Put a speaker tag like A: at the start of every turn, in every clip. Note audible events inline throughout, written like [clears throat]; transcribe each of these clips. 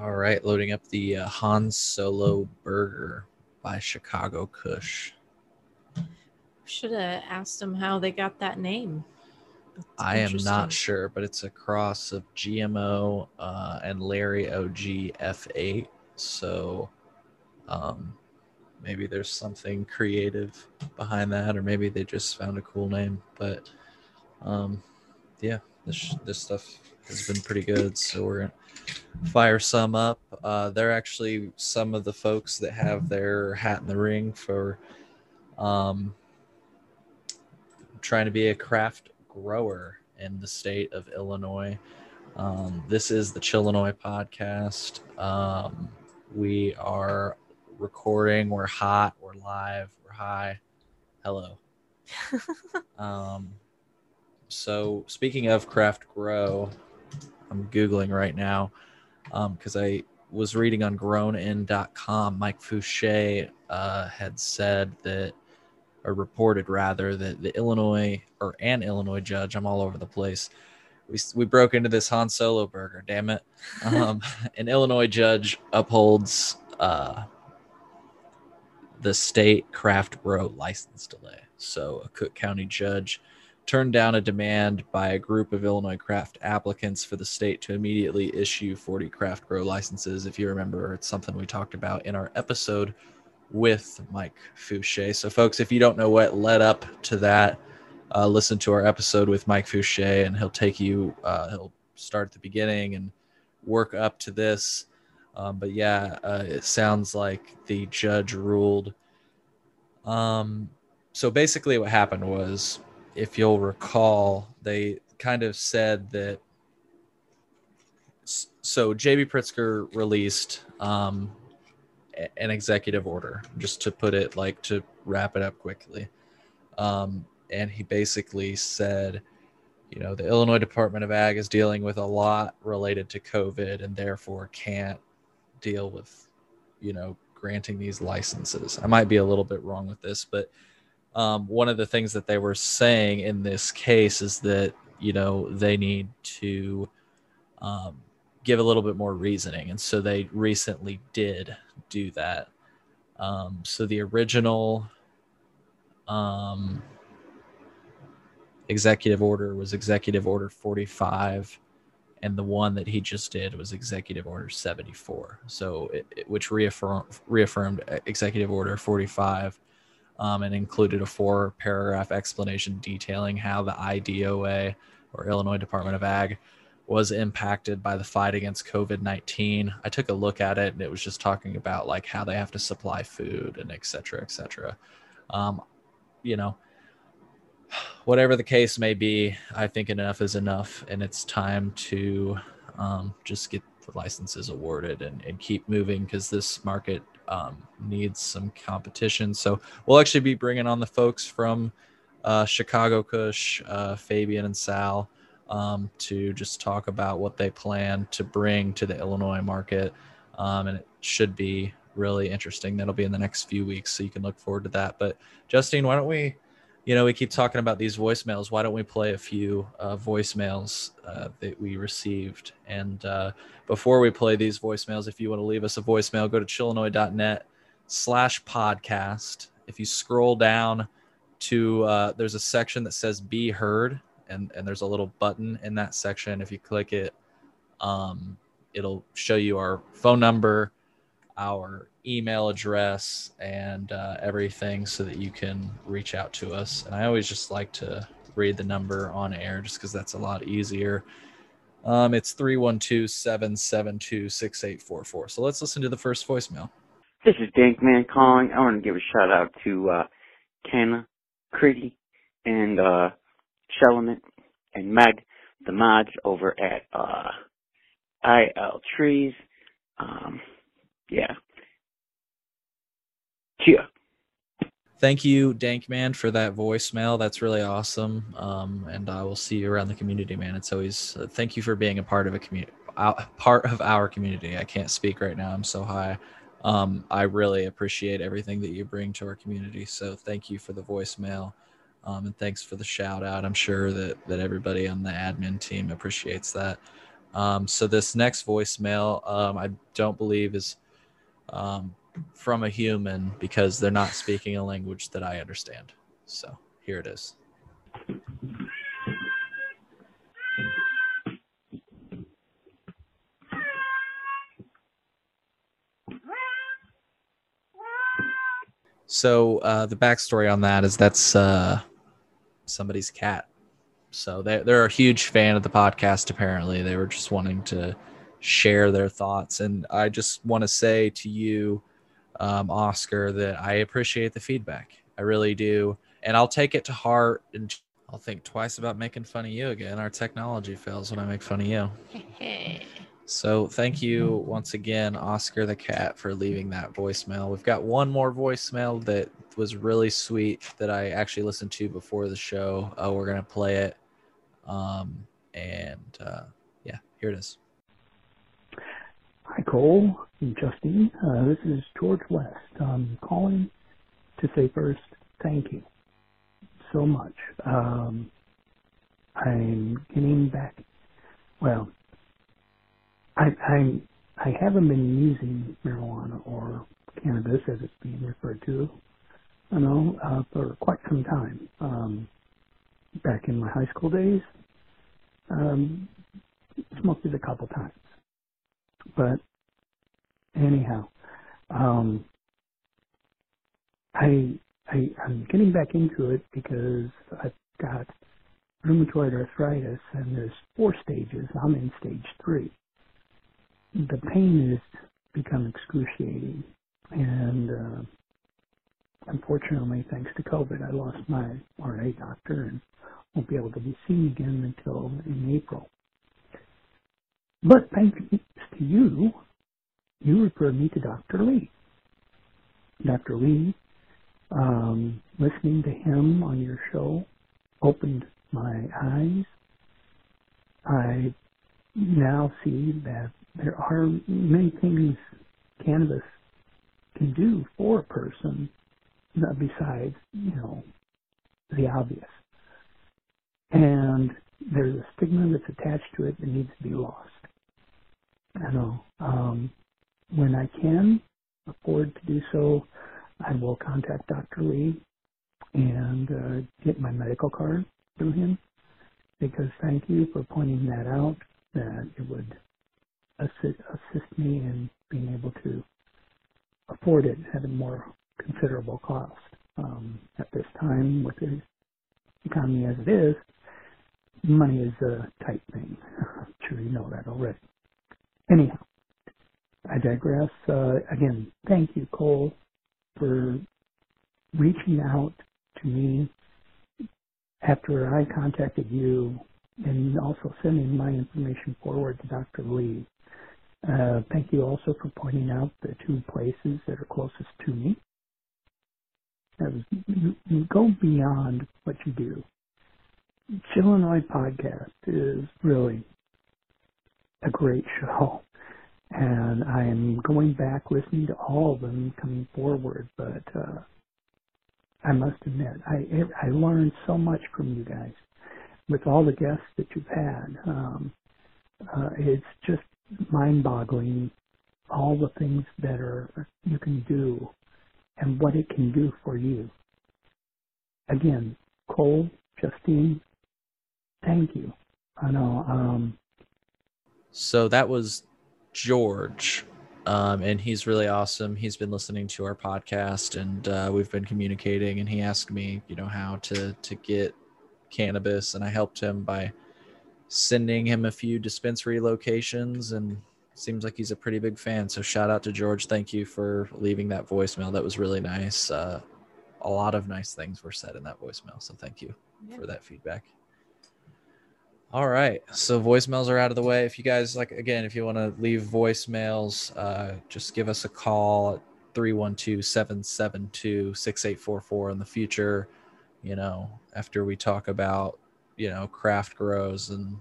A: All right, loading up the uh, Han Solo Burger by Chicago Kush.
B: Should have asked them how they got that name. That's
A: I am not sure, but it's a cross of GMO uh, and Larry OG F8. So um, maybe there's something creative behind that, or maybe they just found a cool name. But um, yeah, this, this stuff has been pretty good. So we're to fire some up. Uh, they're actually some of the folks that have their hat in the ring for um, trying to be a craft grower in the state of Illinois. Um, this is the Chillinois podcast. Um, we are recording. We're hot. We're live. We're high. Hello. [laughs] um, so speaking of craft grow, I'm googling right now because I was reading on grownin.com. Mike Fouché uh, had said that or reported rather that the Illinois or an Illinois judge, I'm all over the place. We, we broke into this Han Solo burger, damn it. Um, [laughs] an Illinois judge upholds uh, the state craft grow license delay. So a Cook County judge turned down a demand by a group of Illinois craft applicants for the state to immediately issue 40 craft grow licenses. If you remember, it's something we talked about in our episode with Mike Fouché. So, folks, if you don't know what led up to that, uh, listen to our episode with Mike Fouché, and he'll take you. Uh, he'll start at the beginning and work up to this. Um, but yeah, uh, it sounds like the judge ruled. Um, so basically, what happened was, if you'll recall, they kind of said that. So JB Pritzker released um, an executive order, just to put it like to wrap it up quickly. Um, and he basically said, you know, the Illinois Department of Ag is dealing with a lot related to COVID and therefore can't deal with, you know, granting these licenses. I might be a little bit wrong with this, but um, one of the things that they were saying in this case is that, you know, they need to um, give a little bit more reasoning. And so they recently did do that. Um, so the original um, executive order was executive order 45 and the one that he just did was executive order 74 so it, it- which reaffirm, reaffirmed executive order 45 um, and included a four paragraph explanation detailing how the idoa or illinois department of ag was impacted by the fight against covid-19 i took a look at it and it was just talking about like how they have to supply food and et cetera et cetera. Um, you know whatever the case may be, I think enough is enough, and it's time to um, just get the licenses awarded and, and keep moving because this market um, needs some competition. So we'll actually be bringing on the folks from uh, Chicago Kush, uh, Fabian and Sal, um, to just talk about what they plan to bring to the Illinois market, um, and it should be really interesting. That'll be in the next few weeks, so you can look forward to that. But Justine, why don't we? You know, we keep talking about these voicemails. Why don't we play a few uh, voicemails uh, that we received? And uh, before we play these voicemails, if you want to leave us a voicemail, go to chillinois.net slash podcast. If you scroll down to, uh, there's a section that says be heard, and, and there's a little button in that section. If you click it, um, it'll show you our phone number, our email address and uh, everything so that you can reach out to us. And I always just like to read the number on air just because that's a lot easier. Um, it's 312 772 6844. So let's listen to the first voicemail.
C: This is Dankman calling. I want to give a shout out to uh Kenna, Critty, and uh and Meg, the mods over at uh IL Trees. Um yeah. Cheer.
A: Thank you, Dankman, for that voicemail. That's really awesome. Um, and I will see you around the community, man. It's always uh, thank you for being a part of a community, part of our community. I can't speak right now. I'm so high. Um, I really appreciate everything that you bring to our community. So thank you for the voicemail. Um, and thanks for the shout out. I'm sure that, that everybody on the admin team appreciates that. Um, so this next voicemail, um, I don't believe is um, from a human because they're not speaking a language that I understand. So here it is. So uh, the backstory on that is that's uh, somebody's cat. So they're, they're a huge fan of the podcast. Apparently, they were just wanting to share their thoughts, and I just want to say to you, um, Oscar, that I appreciate the feedback. I really do, and I'll take it to heart, and I'll think twice about making fun of you again. Our technology fails when I make fun of you. [laughs] So thank you once again, Oscar the cat, for leaving that voicemail. We've got one more voicemail that was really sweet that I actually listened to before the show. Uh, we're gonna play it, um, and uh, yeah, here it is.
D: Hi, Cole and Justine. Uh, this is George West. I'm calling to say first, thank you so much. Um, I'm getting back. Well, I, I I haven't been using marijuana or cannabis as it's being referred to, you know, uh, for quite some time. Um, back in my high school days, um, smoked it a couple times, but anyhow, um, I I I'm getting back into it because I've got rheumatoid arthritis and there's four stages. I'm in stage three the pain has become excruciating. And uh, unfortunately, thanks to COVID, I lost my RA doctor and won't be able to be seen again until in April. But thanks to you, you referred me to Dr. Lee. Dr. Lee, um, listening to him on your show opened my eyes. I now see that there are many things cannabis can do for a person besides, you know, the obvious. And there's a stigma that's attached to it that needs to be lost. I know. Um, when I can afford to do so, I will contact Dr. Lee and uh, get my medical card through him because thank you for pointing that out that it would assist, assist me in being able to afford it at a more considerable cost. Um, at this time, with the economy as it is, money is a tight thing. [laughs] I'm sure you know that already. Anyhow, I digress. Uh, again, thank you, Cole, for reaching out to me after I contacted you and also sending my information forward to Dr. Lee. Uh, thank you also for pointing out the two places that are closest to me. You, you go beyond what you do. Chillinois podcast is really a great show, and I am going back listening to all of them coming forward. But uh, I must admit, I I learned so much from you guys with all the guests that you've had. Um, uh, it's just mind-boggling all the things that are you can do and what it can do for you. Again, Cole, Justine, thank you. I know. Um,
A: so that was George, um, and he's really awesome. He's been listening to our podcast, and uh, we've been communicating. And he asked me, you know, how to to get cannabis, and I helped him by sending him a few dispensary locations and seems like he's a pretty big fan. So shout out to George. Thank you for leaving that voicemail. That was really nice. Uh, a lot of nice things were said in that voicemail. So thank you yeah. for that feedback. All right. So voicemails are out of the way. If you guys like, again, if you want to leave voicemails, uh, just give us a call at 312 772 6844 in the future. You know, after we talk about you know craft grows and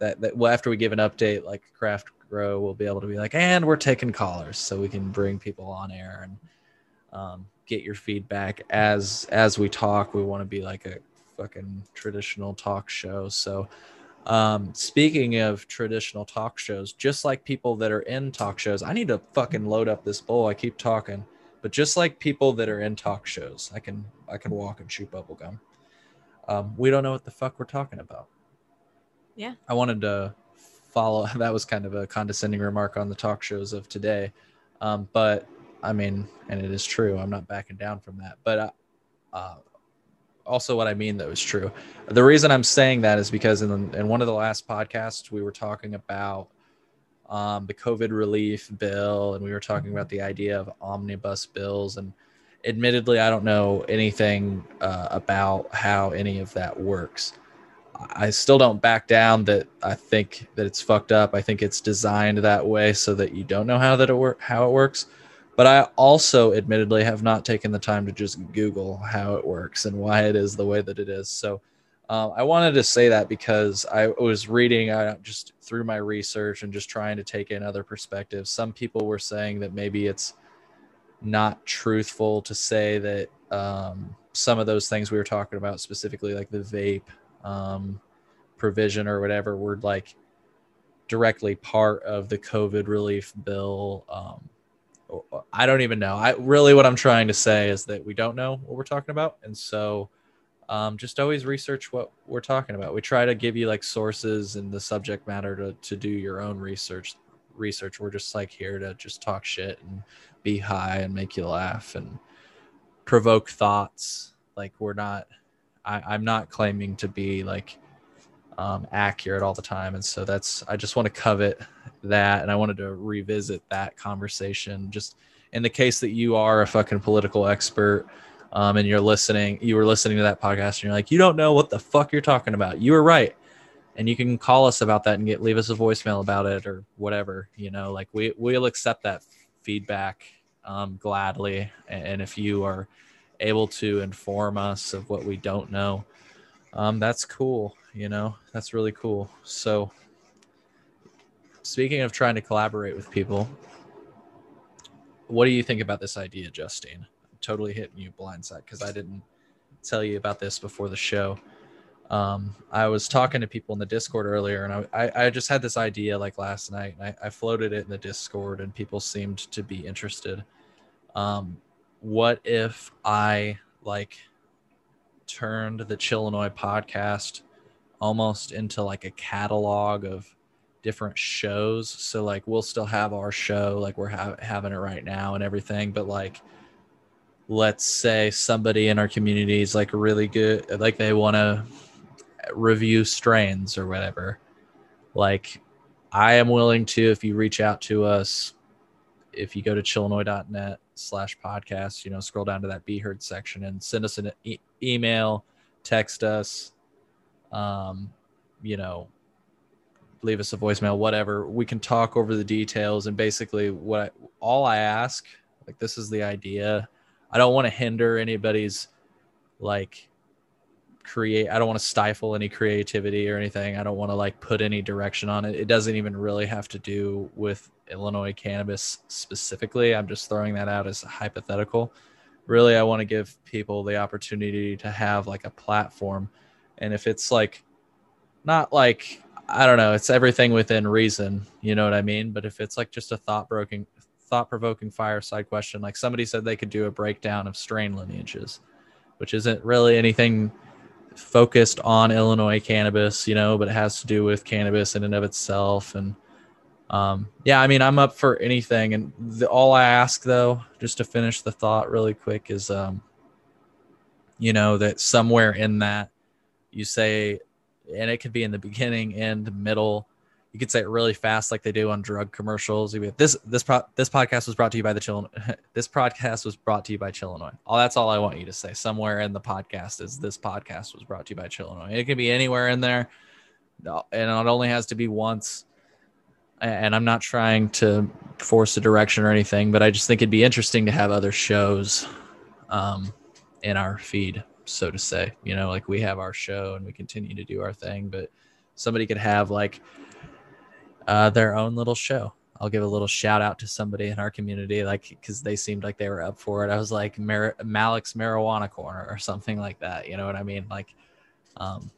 A: that, that well after we give an update like craft grow we'll be able to be like and we're taking callers so we can bring people on air and um, get your feedback as as we talk we want to be like a fucking traditional talk show so Um, speaking of traditional talk shows, just like people that are in talk shows, I need to fucking load up this bowl. I keep talking, but just like people that are in talk shows, I can I can walk and chew bubble gum. Um, we don't know what the fuck we're talking about.
B: Yeah.
A: I wanted to follow. [laughs] That was kind of a condescending remark on the talk shows of today, um, but I mean, and it is true. I'm not backing down from that. But uh, uh, also, what I mean though is true. The reason I'm saying that is because in in one of the last podcasts we were talking about um, the COVID relief bill, and we were talking about the idea of omnibus bills. And admittedly, I don't know anything uh, about how any of that works. I still don't back down that I think that it's fucked up. I think it's designed that way so that you don't know how that it work how it works. But I also admittedly have not taken the time to just Google how it works and why it is the way that it is. So uh, I wanted to say that because I was reading uh, just through my research and just trying to take in other perspectives. Some people were saying that maybe it's not truthful to say that um, some of those things we were talking about, specifically like the vape um, provision or whatever, were like directly part of the COVID relief bill. Um, I don't even know. I really what I'm trying to say is that we don't know what we're talking about, and so um, just always research what we're talking about. We try to give you like sources and the subject matter to to do your own research. Research. We're just like here to just talk shit and be high and make you laugh and provoke thoughts. Like we're not. I, I'm not claiming to be like um, accurate all the time, and so that's. I just want to covet that, and I wanted to revisit that conversation. Just in the case that you are a fucking political expert, um, and you're listening, you were listening to that podcast, and you're like, you don't know what the fuck you're talking about. You were right, and you can call us about that and get leave us a voicemail about it or whatever. You know, like we we'll accept that feedback um, gladly, and if you are able to inform us of what we don't know, um, that's cool. You know, that's really cool. So speaking of trying to collaborate with people, what do you think about this idea, Justine? I'm totally hitting you blindside because I didn't tell you about this before the show. Um, I was talking to people in the Discord earlier, and I, I, just had this idea like last night, and I, I, floated it in the Discord, and people seemed to be interested. Um, what if I like turned the Chillinois podcast almost into like a catalog of different shows. So like we'll still have our show like we're ha- having it right now and everything, but like let's say somebody in our community is like really good like they want to review strains or whatever. Like I am willing to if you reach out to us if you go to chillinois.net slash podcast, you know, scroll down to that Be Heard section and send us an e- email, text us, um, you know, leave us a voicemail, whatever. We can talk over the details and basically what I, all I ask, like this is the idea. I don't want to hinder anybody's like create I don't want to stifle any creativity or anything. I don't want to like put any direction on it. It doesn't even really have to do with Illinois cannabis specifically. I'm just throwing that out as a hypothetical. Really, I want to give people the opportunity to have like a platform. And if it's like not like I don't know, it's everything within reason, you know what I mean? But if it's like just a thought provoking thought provoking fireside question, like somebody said they could do a breakdown of strain lineages, which isn't really anything focused on Illinois cannabis, you know, but it has to do with cannabis in and of itself. And um, yeah, I mean, I'm up for anything. And the, all I ask, though, just to finish the thought really quick, is, um, you know, that somewhere in that you say, and it could be in the beginning, end, middle, you could say it really fast like they do on drug commercials. This this pro, this podcast was brought to you by the Chill. [laughs] This podcast was brought to you by Chillinois. All that's all I want you to say. Somewhere in the podcast is this podcast was brought to you by Chillinois. It can be anywhere in there, and it only has to be once. And I'm not trying to force a direction or anything, but I just think it'd be interesting to have other shows um, in our feed, so to say. You know, like we have our show and we continue to do our thing, but somebody could have like uh, their own little show. I'll give a little shout out to somebody in our community, like because they seemed like they were up for it. I was like Mar- Malik's Marijuana Corner or something like that. You know what I mean? Like, um,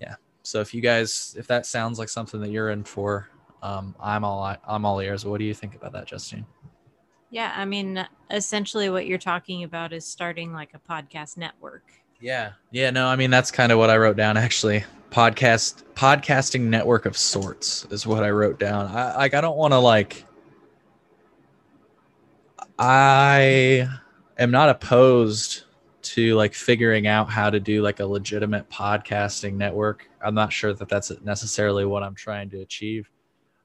A: yeah. so if you guys, if that sounds like something that you're in for, um, I'm all I'm all ears. What do you think about that, Justine?
B: Yeah, I mean, essentially, what you're talking about is starting like a podcast network.
A: Yeah, yeah. No, I mean that's kind of what I wrote down actually. Podcast podcasting network of sorts is what I wrote down. I like I don't want to like. I am not opposed to like figuring out how to do like a legitimate podcasting network. I'm not sure that that's necessarily what I'm trying to achieve.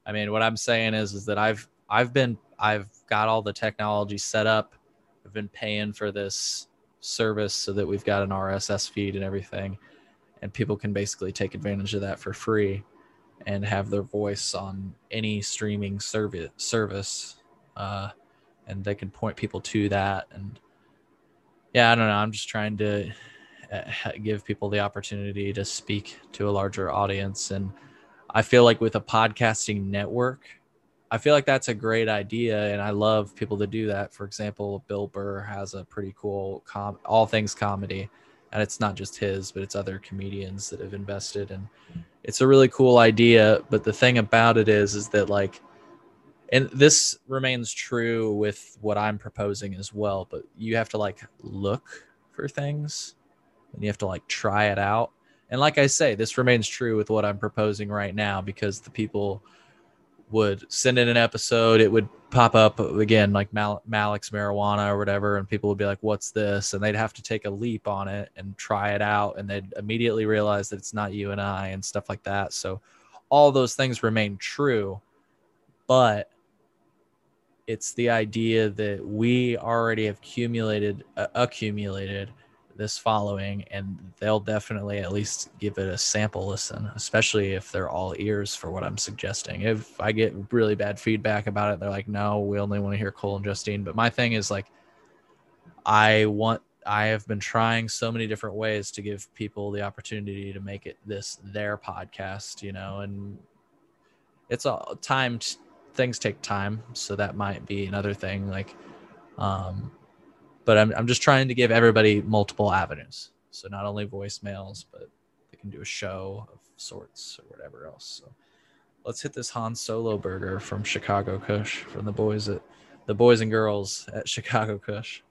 A: I mean, what I'm saying is is that I've I've been I've got all the technology set up. I've been paying for this service so that we've got an RSS feed and everything, and people can basically take advantage of that for free and have their voice on any streaming service service, uh, and they can point people to that and yeah, I don't know. I'm just trying to uh, [laughs] give people the opportunity to speak to a larger audience. And I feel like with a podcasting network, I feel like that's a great idea. And I love people to do that. For example, Bill Burr has a pretty cool com- all things comedy. And it's not just his, but it's other comedians that have invested. And it's a really cool idea. But the thing about it is, is that like, and this remains true with what I'm proposing as well, but you have to like look for things and you have to like try it out. And like I say, this remains true with what I'm proposing right now because the people would send in an episode, it would pop up again like Mal- Malik's marijuana or whatever, and people would be like, "What's this?" And they'd have to take a leap on it and try it out, and they'd immediately realize that it's not you and I and stuff like that. So all those things remain true, but it's the idea that we already have accumulated uh, accumulated this following and they'll definitely at least give it a sample listen especially if they're all ears for what i'm suggesting if i get really bad feedback about it they're like no we only want to hear cole and justine but my thing is like i want i have been trying so many different ways to give people the opportunity to make it this their podcast you know and it's all time things take time, so that might be another thing. Like, um, but I'm I'm just trying to give everybody multiple avenues. So not only voicemails, but they can do a show of sorts or whatever else. So let's hit this Han Solo burger from Chicago Kush from the boys at the boys and girls at Chicago Kush.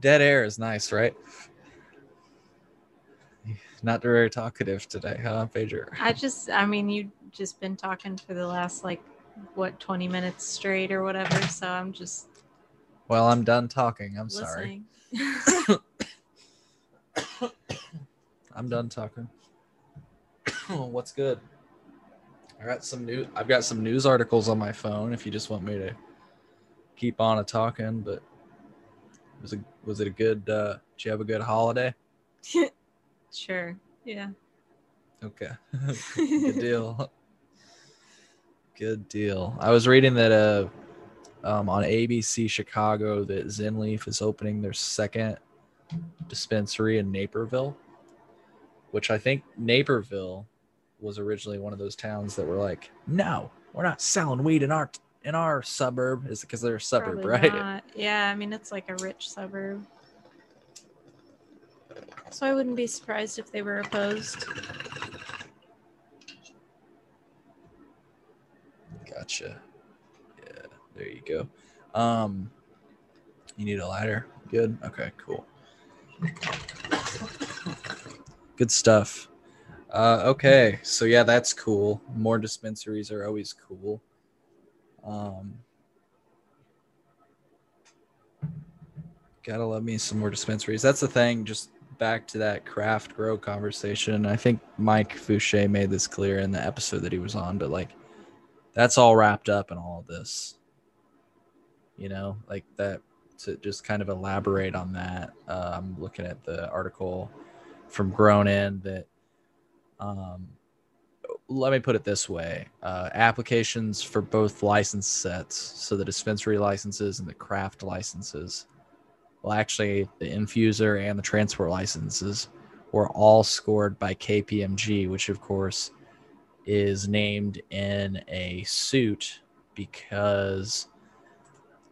A: Dead air is nice, right? Not very talkative today, huh, Pager?
B: I just, I mean, you've just been talking for the last like what 20 minutes straight or whatever. So I'm just.
A: Well, I'm done talking. I'm sorry. [coughs] I'm done talking. [coughs] What's good? I got some new. I've got some news articles on my phone. If you just want me to keep on a talking, but was it was it a good? uh Did you have a good holiday? [laughs]
B: Sure. Yeah.
A: Okay. [laughs] Good deal. Good deal. I was reading that uh um, on ABC Chicago that Zen Leaf is opening their second dispensary in Naperville, which I think Naperville was originally one of those towns that were like, no, we're not selling weed in our in our suburb. Is because they're a suburb,
B: Probably
A: right?
B: not. Yeah, I mean it's like a rich suburb. So I wouldn't be surprised if they were opposed.
A: Gotcha. Yeah, there you go. Um, you need a ladder. Good. Okay. Cool. Good stuff. Uh, okay, so yeah, that's cool. More dispensaries are always cool. Um, gotta love me some more dispensaries. That's the thing. Just back to that craft grow conversation. I think Mike Fouché made this clear in the episode that he was on, but like that's all wrapped up in all of this. You know, like that to just kind of elaborate on that. Uh, I'm looking at the article from Grown In that um let me put it this way uh, applications for both license sets so the dispensary licenses and the craft licenses well, actually, the infuser and the transport licenses were all scored by KPMG, which of course is named in a suit because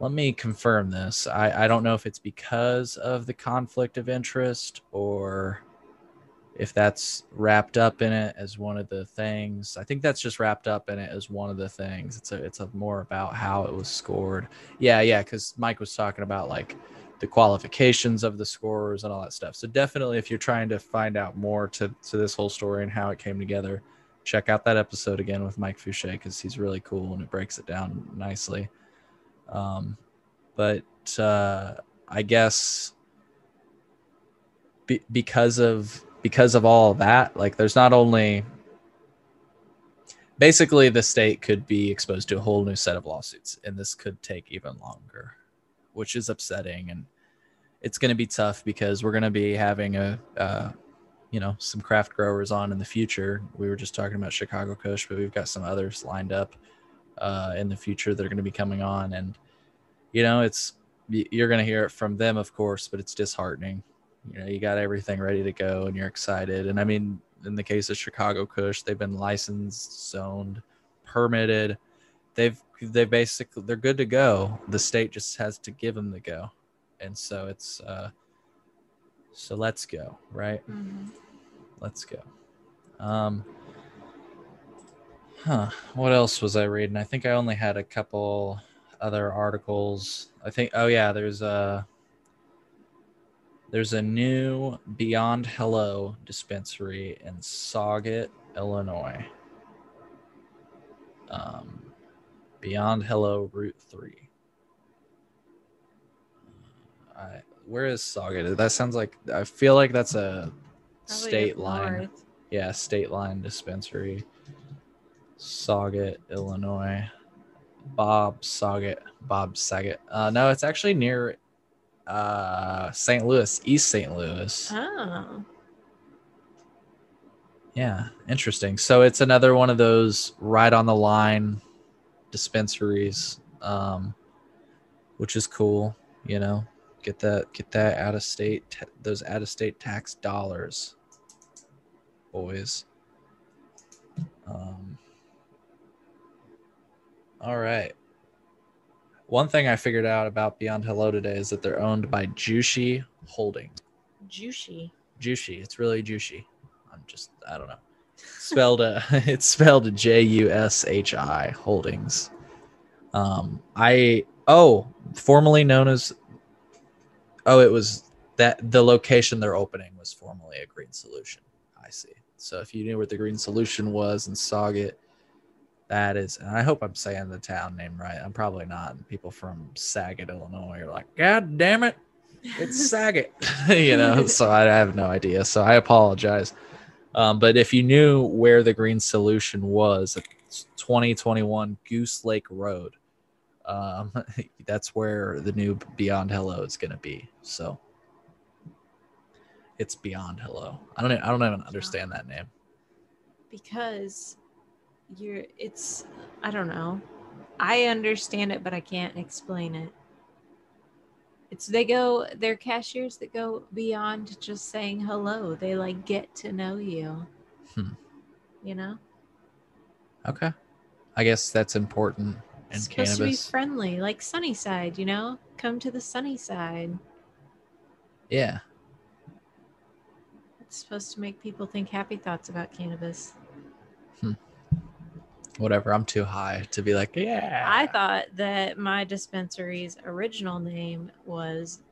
A: let me confirm this. I, I don't know if it's because of the conflict of interest or if that's wrapped up in it as one of the things. I think that's just wrapped up in it as one of the things. It's a it's a more about how it was scored. Yeah, yeah, because Mike was talking about like the qualifications of the scorers and all that stuff. So definitely if you're trying to find out more to, to this whole story and how it came together, check out that episode again with Mike Fouché because he's really cool and it breaks it down nicely. Um, but uh, I guess be, because of because of all of that, like there's not only basically the state could be exposed to a whole new set of lawsuits, and this could take even longer, which is upsetting and it's going to be tough because we're going to be having a, uh, you know, some craft growers on in the future. We were just talking about Chicago Kush, but we've got some others lined up uh, in the future that are going to be coming on, and you know, it's you're going to hear it from them, of course, but it's disheartening. You know, you got everything ready to go and you're excited. And I mean, in the case of Chicago Kush, they've been licensed, zoned, permitted. They've they basically they're good to go. The state just has to give them the go, and so it's uh, so let's go, right?
B: Mhm.
A: Let's go. Um, huh. What else was I reading? I think I only had a couple other articles. I think. Oh yeah, there's a there's a new Beyond Hello dispensary in Sauget, Illinois. Um, Beyond Hello Route Three. I, where is Sauget? That sounds like I feel like that's a
B: Probably
A: state line.
B: north.
A: Yeah, state line dispensary. Sauget, Illinois. Bob Sauget. Bob Saget. Uh, no, it's actually near uh, St. Louis, East St. Louis.
B: Oh.
A: Yeah, interesting. So it's another one of those right on the line dispensaries, um, which is cool. You know, get that get that out of state ta- those out of state tax dollars, boys. Um, all right. One thing I figured out about Beyond Hello today is that they're owned by Jushi Holding.
B: Juicy.
A: Jushi. It's really Jushi. I'm just I don't know. Spelled uh, [laughs] it's spelled J U S H I Holdings. Um I oh, formerly known as Oh, it was that the location they're opening was formerly a Green Solution. I see. So if you knew where the Green Solution was and Sauget, that is, and I hope I'm saying the town name right. I'm probably not. And people from Saget, Illinois are like, God damn it, it's [laughs] Saget, [laughs] you know. So I have no idea. So I apologize. Um, but if you knew where the Green Solution was, 2021 Goose Lake Road. Um, [laughs] that's where the new Beyond Hello is going to be. So it's Beyond Hello. I don't. I don't even understand that name.
B: because you're it's i don't know i understand it but i can't explain it it's they go they're cashiers that go beyond just saying hello they like get to know you
A: Hmm.
B: you know
A: Okay, I guess that's important in
B: it's supposed to be friendly like sunny side you know come to the sunny side
A: Yeah.
B: it's supposed to make people think happy thoughts about cannabis Hmm.
A: Whatever. I'm too high to be like, yeah.
B: I thought that my dispensary's original name was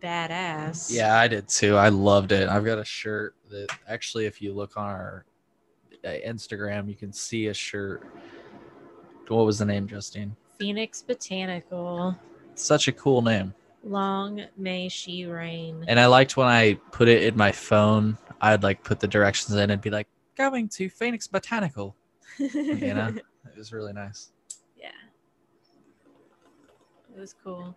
B: Badass.
A: Yeah, I did too. I loved it. I've got a shirt that actually, if you look on our uh, Instagram, you can see a shirt. What was the name, Justine?
B: Phoenix Botanical.
A: Such a cool name.
B: Long may she reign.
A: And I liked when I put it in my phone, I'd like put the directions in and be like, going to Phoenix Botanical. [laughs] You know, it was really nice.
B: yeah. It was cool.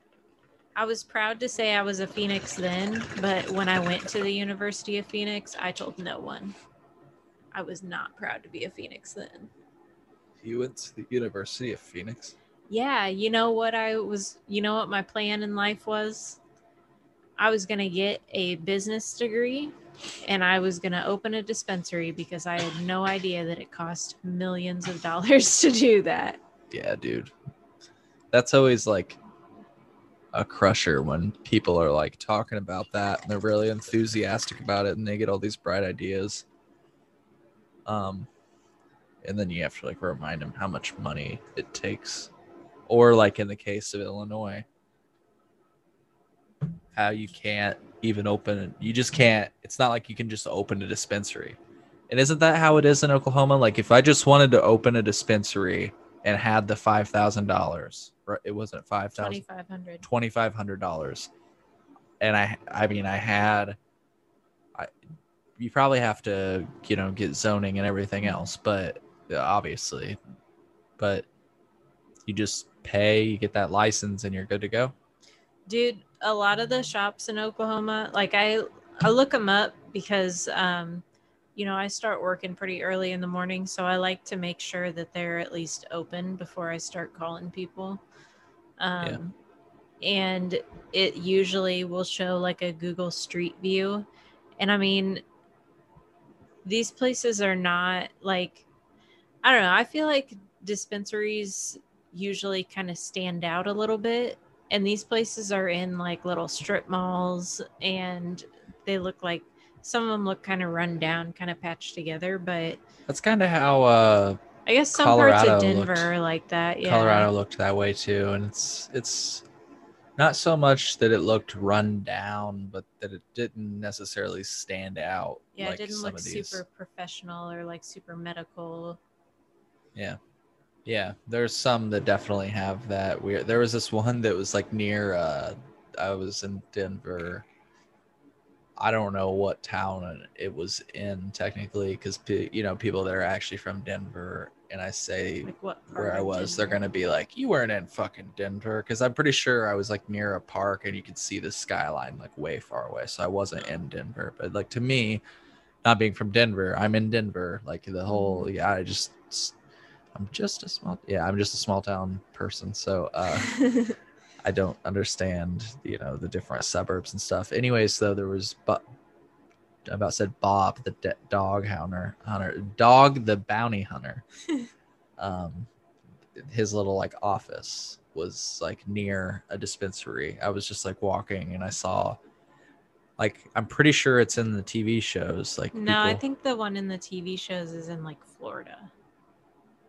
B: I was proud to say I was a Phoenix then, but when I went to the University of Phoenix, I told no one. I was not proud to be a Phoenix then.
A: You went to the University of Phoenix.
B: Yeah, you know what I was, you know what my plan in life was? I was going to get a business degree and I was going to open a dispensary because I had no idea that it cost millions of dollars [laughs] to do that.
A: Yeah, dude. That's always like a crusher when people are like talking about that and they're really enthusiastic about it and they get all these bright ideas. Um, and then you have to like remind them how much money it takes, or like in the case of Illinois, how you can't even open you just can't. It's not like you can just open a dispensary. And isn't that how it is in Oklahoma? Like if I just wanted to open a dispensary and had the five thousand dollars, it wasn't five thousand.
B: Twenty five hundred.
A: twenty five hundred dollars, and I I mean I had, I you probably have to you know get zoning and everything else, but obviously, but you just pay, you get that license, and you're good to go.
B: Dude, a lot of the shops in Oklahoma, like I I look them up because um you know, I start working pretty early in the morning, so I like to make sure that they're at least open before I start calling people. Um, yeah. And it usually will show like a Google Street View. And I mean, these places are not like, I don't know, I feel like dispensaries usually kind of stand out a little bit. And these places are in like little strip malls and they look like some of them look kind of run down, kind of patched together, but
A: that's kind of how uh
B: I guess some Colorado parts of Denver looked, are like that. Yeah.
A: Colorado looked that way too, and it's it's not so much that it looked run down, but that it didn't necessarily stand out.
B: Yeah, like it didn't look super professional or like super medical.
A: Yeah. Yeah, there's some that definitely have that weird. There was this one that was like near uh I was in Denver I don't know what town it was in technically, because you know people that are actually from Denver, and I say like where I was, they're gonna be like, "You weren't in fucking Denver," because I'm pretty sure I was like near a park and you could see the skyline like way far away, so I wasn't in Denver. But like to me, not being from Denver, I'm in Denver. Like the whole, mm-hmm. yeah, I just, I'm just a small, yeah, I'm just a small town person, so. uh [laughs] I don't understand, you know, the different suburbs and stuff. Anyways, though, there was, but I about said Bob, the de- dog hunter, hunter, dog, the bounty hunter. [laughs] um, his little like office was like near a dispensary. I was just like walking and I saw, like, I'm pretty sure it's in the TV shows. Like,
B: no, people... I think the one in the TV shows is in like Florida.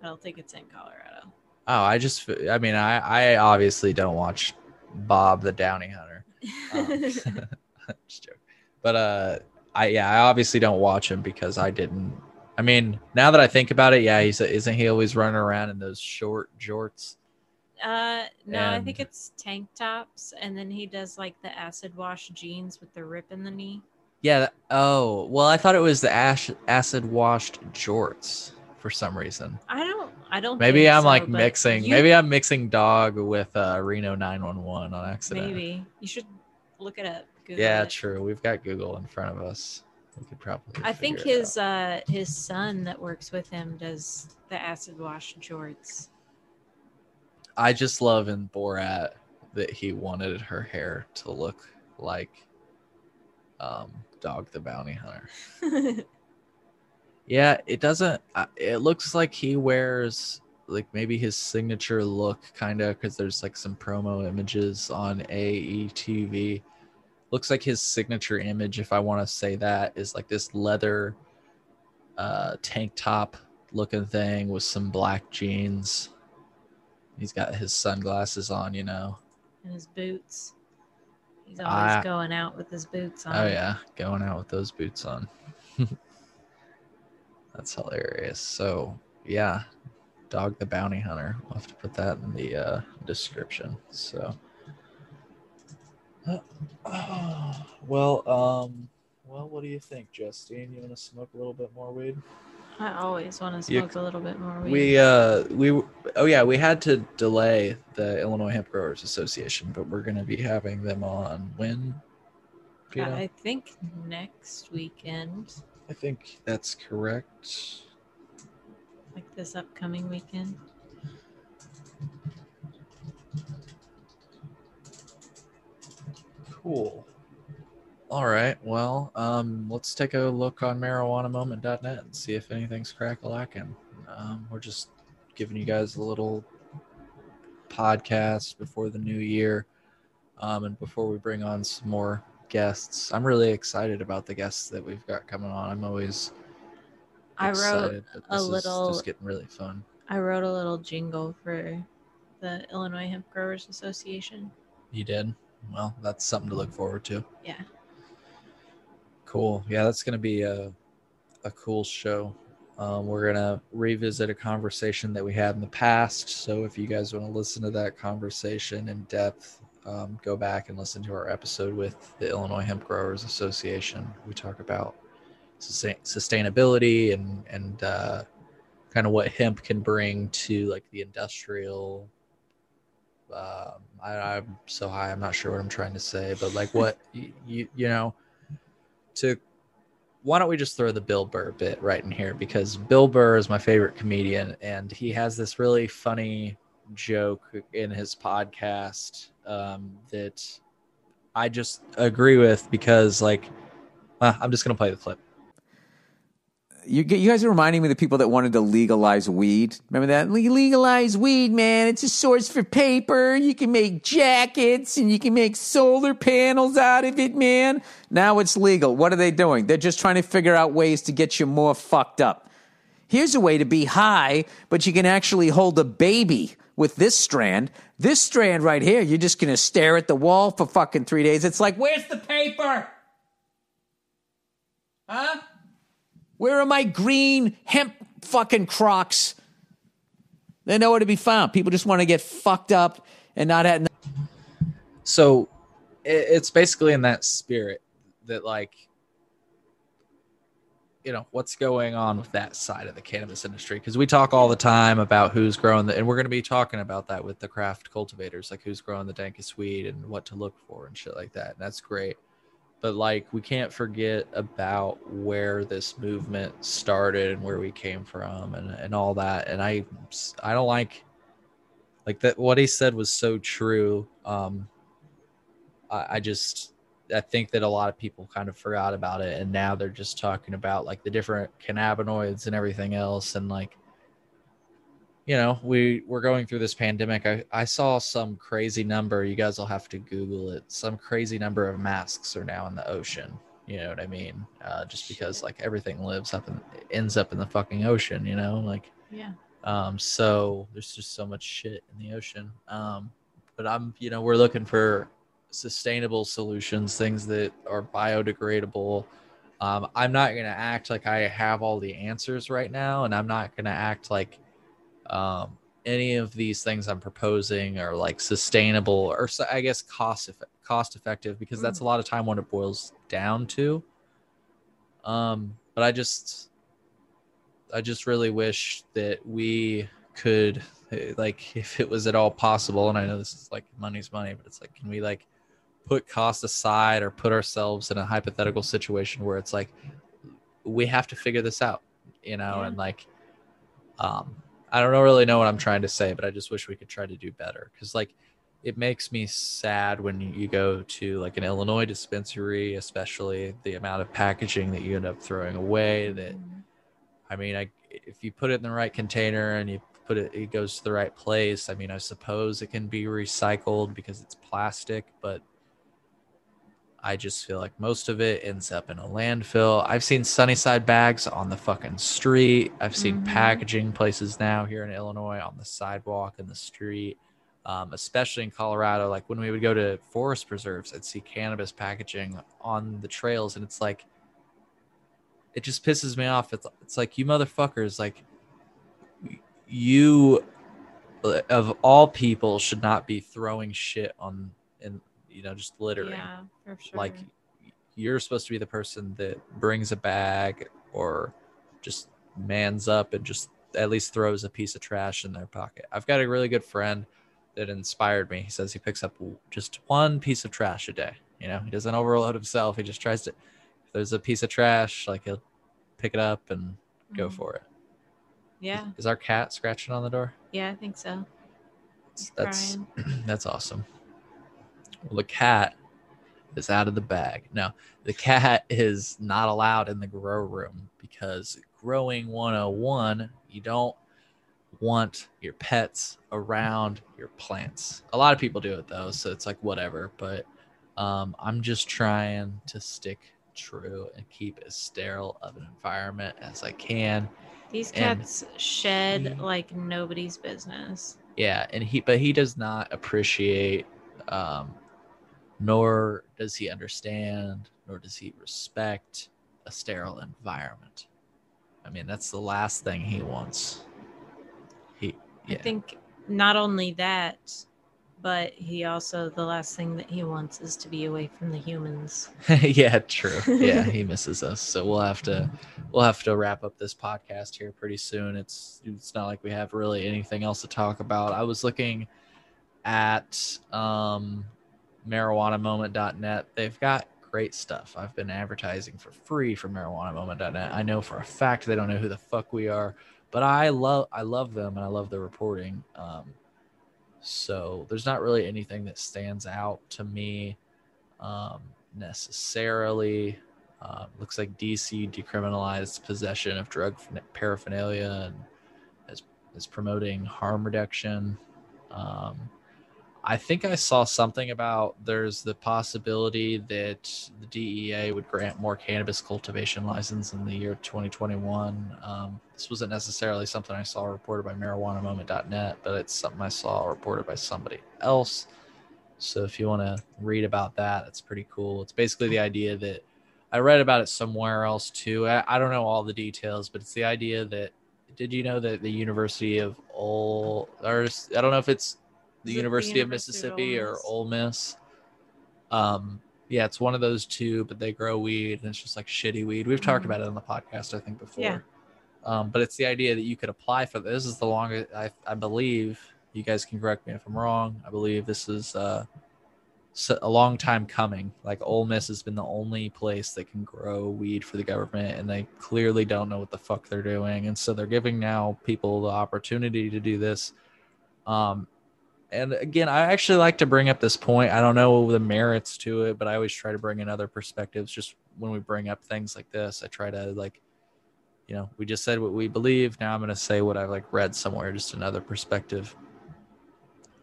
B: I don't think it's in Colorado.
A: Oh, I just, I mean, I, I obviously don't watch Bob the Downy Hunter. Um, [laughs] [laughs] just joke. But, uh, I, yeah, I obviously don't watch him because I didn't. I mean, now that I think about it, yeah, he's, isn't he always running around in those short jorts?
B: Uh, no, and, I think it's tank tops, and then he does like the acid wash jeans with the rip in the knee.
A: Yeah. Oh, well, I thought it was the ash, acid washed jorts for some reason.
B: I don't I don't.
A: Maybe I'm so, like mixing. You... Maybe I'm mixing dog with uh, Reno 911 on accident.
B: Maybe you should look it up.
A: Google yeah, it. true. We've got Google in front of us. We could probably.
B: I think his uh, his son that works with him does the acid wash jorts.
A: I just love in Borat that he wanted her hair to look like um, Dog the Bounty Hunter. [laughs] Yeah, it doesn't. Uh, it looks like he wears like maybe his signature look, kind of, because there's like some promo images on AETV. Looks like his signature image, if I want to say that, is like this leather uh, tank top looking thing with some black jeans. He's got his sunglasses on, you know,
B: and his boots. He's always I, going out with his boots on.
A: Oh yeah, going out with those boots on. [laughs] That's hilarious. So yeah, Dog the Bounty Hunter. We'll have to put that in the uh, description. So, uh, [sighs] oh, well, um, well, what do you think, Justine? You want to smoke a little bit more weed?
B: I always want to smoke you, a little bit more weed.
A: We uh we oh yeah we had to delay the Illinois Hemp Growers Association, but we're gonna be having them on when.
B: I think next weekend.
A: I think that's correct.
B: Like this upcoming weekend.
A: Cool. All right. Well, um, let's take a look on marijuanamoment.net and see if anything's crack a lacking. Um, we're just giving you guys a little podcast before the new year. Um, and before we bring on some more guests, I'm really excited about the guests that we've got coming on. I'm always
B: I wrote a little-
A: just getting really fun.
B: I wrote a little jingle for the Illinois Hemp Growers Association.
A: You did? Well, that's something to look forward to.
B: Yeah.
A: Cool. Yeah, that's going to be a, a cool show. Um, we're going to revisit a conversation that we had in the past. So if you guys want to listen to that conversation in depth, um, go back and listen to our episode with the Illinois Hemp Growers Association. We talk about sustain- sustainability and, and uh, kind of what hemp can bring to like the industrial. Um, I, I'm so high. I'm not sure what I'm trying to say, but like what [laughs] you, you, you know, to why don't we just throw the Bill Burr bit right in here because Bill Burr is my favorite comedian and he has this really funny joke in his podcast um, that I just agree with because like uh, I'm just gonna play the clip.
E: You, you guys are reminding me of the people that wanted to legalize weed. Remember that? Legalize weed, man. It's a source for paper. You can make jackets and you can make solar panels out of it, man. Now it's legal. What are they doing? They're just trying to figure out ways to get you more fucked up. Here's a way to be high, but you can actually hold a baby with this strand. This strand right here, you're just gonna stare at the wall for fucking three days. It's like, where's the paper? Huh? Where are my green hemp fucking crocs? They're nowhere to be found. People just want to get fucked up and not have.
A: so it's basically in that spirit that like you know what's going on with that side of the cannabis industry? Because we talk all the time about who's growing the and we're going to be talking about that with the craft cultivators like who's growing the dankest weed and what to look for and shit like that and that's great. But like we can't forget about where this movement started and where we came from and, and all that and i i don't like like that what he said was so true um I, I just I think that a lot of people kind of forgot about it, and now they're just talking about like the different cannabinoids and everything else, and like, you know, we we're going through this pandemic. I I saw some crazy number. You guys will have to Google it. Some crazy number of masks are now in the ocean. You know what I mean? Uh, just because like everything lives up and ends up in the fucking ocean. You know, like
B: Yeah.
A: um, so there's just so much shit in the ocean. Um, but I'm, you know, we're looking for sustainable solutions, things that are biodegradable. Um, I'm not going to act like I have all the answers right now, and I'm not going to act like um, any of these things I'm proposing are like sustainable or so- I guess cost eff- cost effective because that's a lot of time what it boils down to. Um, but I just I just really wish that we could eh, like [laughs] if it was at all possible and I know this is like money's money but it's like can we like put cost aside or put ourselves in a hypothetical situation where it's like we have to figure this out you know
B: Yeah.
A: and like um I don't really know what I'm trying to say but I just wish we could try to do better cuz like it makes me sad when you go to like an Illinois dispensary especially the amount of packaging that you end up throwing away that
B: Mhm.
A: I mean, I if you put it in the right container and you put it, it goes to the right place. I mean, I suppose it can be recycled because it's plastic, but I just feel like most of it ends up in a landfill. I've seen Sunnyside bags on the fucking street. I've seen
B: Mhm.
A: packaging places now here in Illinois on the sidewalk and the street. Um, especially in Colorado, like when we would go to forest preserves, I'd see cannabis packaging on the trails, and it's like, it just pisses me off. It's it's like you motherfuckers, like you of all people should not be throwing shit on and you know just littering.
B: Yeah, for sure.
A: Like you're supposed to be the person that brings a bag or just mans up and just at least throws a piece of trash in their pocket. I've got a really good friend that inspired me. He says he picks up just one piece of trash a day. You know, he doesn't overload himself. He just tries to. If there's a piece of trash, like he'll pick it up and go
B: Mhm.
A: for it.
B: Yeah,
A: Is our cat scratching on the door?
B: yeah, I think so. He's
A: That's
B: crying. [clears throat]
A: that's awesome. Well, the cat is out of the bag. Now, the cat [laughs] is not allowed in the grow room because growing 101, you don't want your pets around your plants. A lot of people do it though, so it's like whatever. But um, I'm just trying to stick true and keep as sterile of an environment as I can.
B: These
A: And
B: cats shed
A: he-
B: like nobody's business.
A: Yeah, and he but he does not appreciate um nor does he understand nor does he respect a sterile environment. I mean, that's the last thing he wants. He
B: I think not only that, but he also the last thing that he wants is to be away from the humans. [laughs]
A: yeah, true. Yeah, he [laughs] misses us. So we'll have to we'll have to wrap up this podcast here pretty soon. It's it's not like we have really anything else to talk about. I was looking at um marijuanamoment.net. They've got great stuff. I've been advertising for free for marijuanamoment.net. I know for a fact they don't know who the fuck we are, but I love I love them and I love their reporting. Um so there's not really anything that stands out to me um, necessarily. Um, looks like DC decriminalized possession of drug paraphernalia and is, is promoting harm reduction. Um, I think I saw something about there's the possibility that the DEA would grant more cannabis cultivation license in the year 2021. Um, this wasn't necessarily something I saw reported by marijuanamoment.net, but it's something I saw reported by somebody else. So if you want to read about that, it's pretty cool. It's basically the idea that I read about it somewhere else too. I, I don't know all the details, but it's the idea that did you know that the University of Ole or I don't know if it's the
B: Is it the
A: University of Mississippi or? Ole Miss. Um, yeah, it's one of those two, but they grow weed and it's just like shitty weed. We've talked
B: Mhm.
A: about it on the podcast, I think, before.
B: Yeah.
A: Um, but it's the idea that you could apply for this. Is the longest I, I believe. You guys can correct me if I'm wrong. I believe this is uh, a long time coming. Like Ole Miss has been the only place that can grow weed for the government, and they clearly don't know what the fuck they're doing. And so they're giving now people the opportunity to do this. Um, and again, I actually like to bring up this point. I don't know the merits to it, but I always try to bring in other perspectives. Just when we bring up things like this, I try to like, you know, we just said what we believe. Now I'm going to say what I've like read somewhere, just another perspective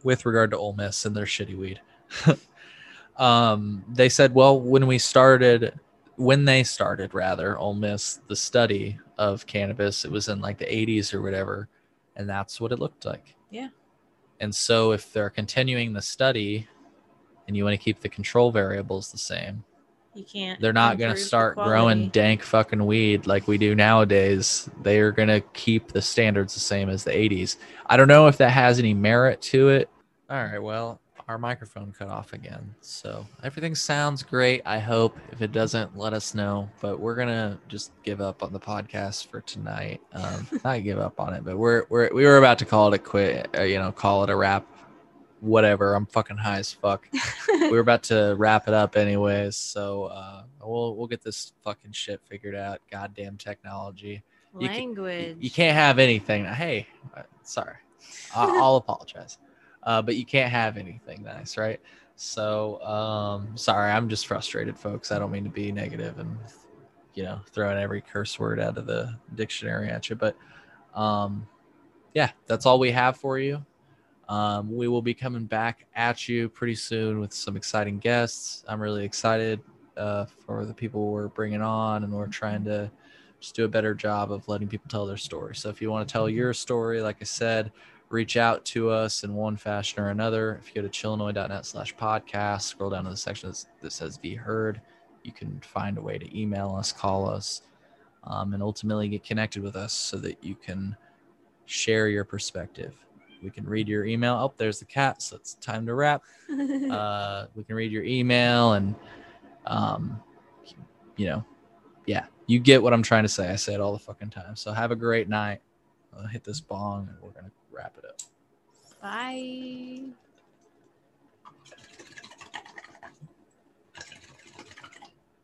A: with regard to Ole Miss and their shitty weed. [laughs] um, they said, well, when we started, when they started rather, Ole Miss, the study of cannabis, it was in like the 80s or whatever, and that's what it looked like.
B: Yeah.
A: And so if they're continuing the study and you want to keep the control variables the same,
B: You can't.
A: they're not going to start growing dank fucking weed like we do nowadays. They are going to keep the standards the same as the 80s. I don't know if that has any merit to it. All right, well, our microphone cut off again. So everything sounds great. I hope. If it doesn't, let us know. But we're going to just give up on the podcast for tonight. Um, [laughs] not give up on it, but we're, we're, we were about to call it a quit, uh, you know, call it a wrap. Whatever. I'm fucking high as fuck we [laughs] were about to wrap it up anyways so uh we'll we'll get this fucking shit figured out goddamn technology you can-
B: Language.
A: you can't have anything hey uh, sorry i'll [laughs] apologize uh but you can't have anything nice right so um sorry i'm just frustrated folks i don't mean to be negative and you know throwing every curse word out of the dictionary at you but um yeah that's all we have for you um, we will be coming back at you pretty soon with some exciting guests. I'm really excited uh, for the people we're bringing on, and we're trying to just do a better job of letting people tell their story. So if you want to tell your story, like I said, reach out to us in one fashion or another. If you go to chillinois.net slash podcast, scroll down to the section that says be heard, you can find a way to email us, call us, um, and ultimately get connected with us so that you can share your perspective. We can read your email. Oh, there's the cat. So it's time to wrap. [laughs] Uh, we can read your email and, um, you know, yeah, you get what I'm trying to say. I say it all the fucking time. So have a great night. I'll hit this bong and we're going to wrap it up.
B: Bye.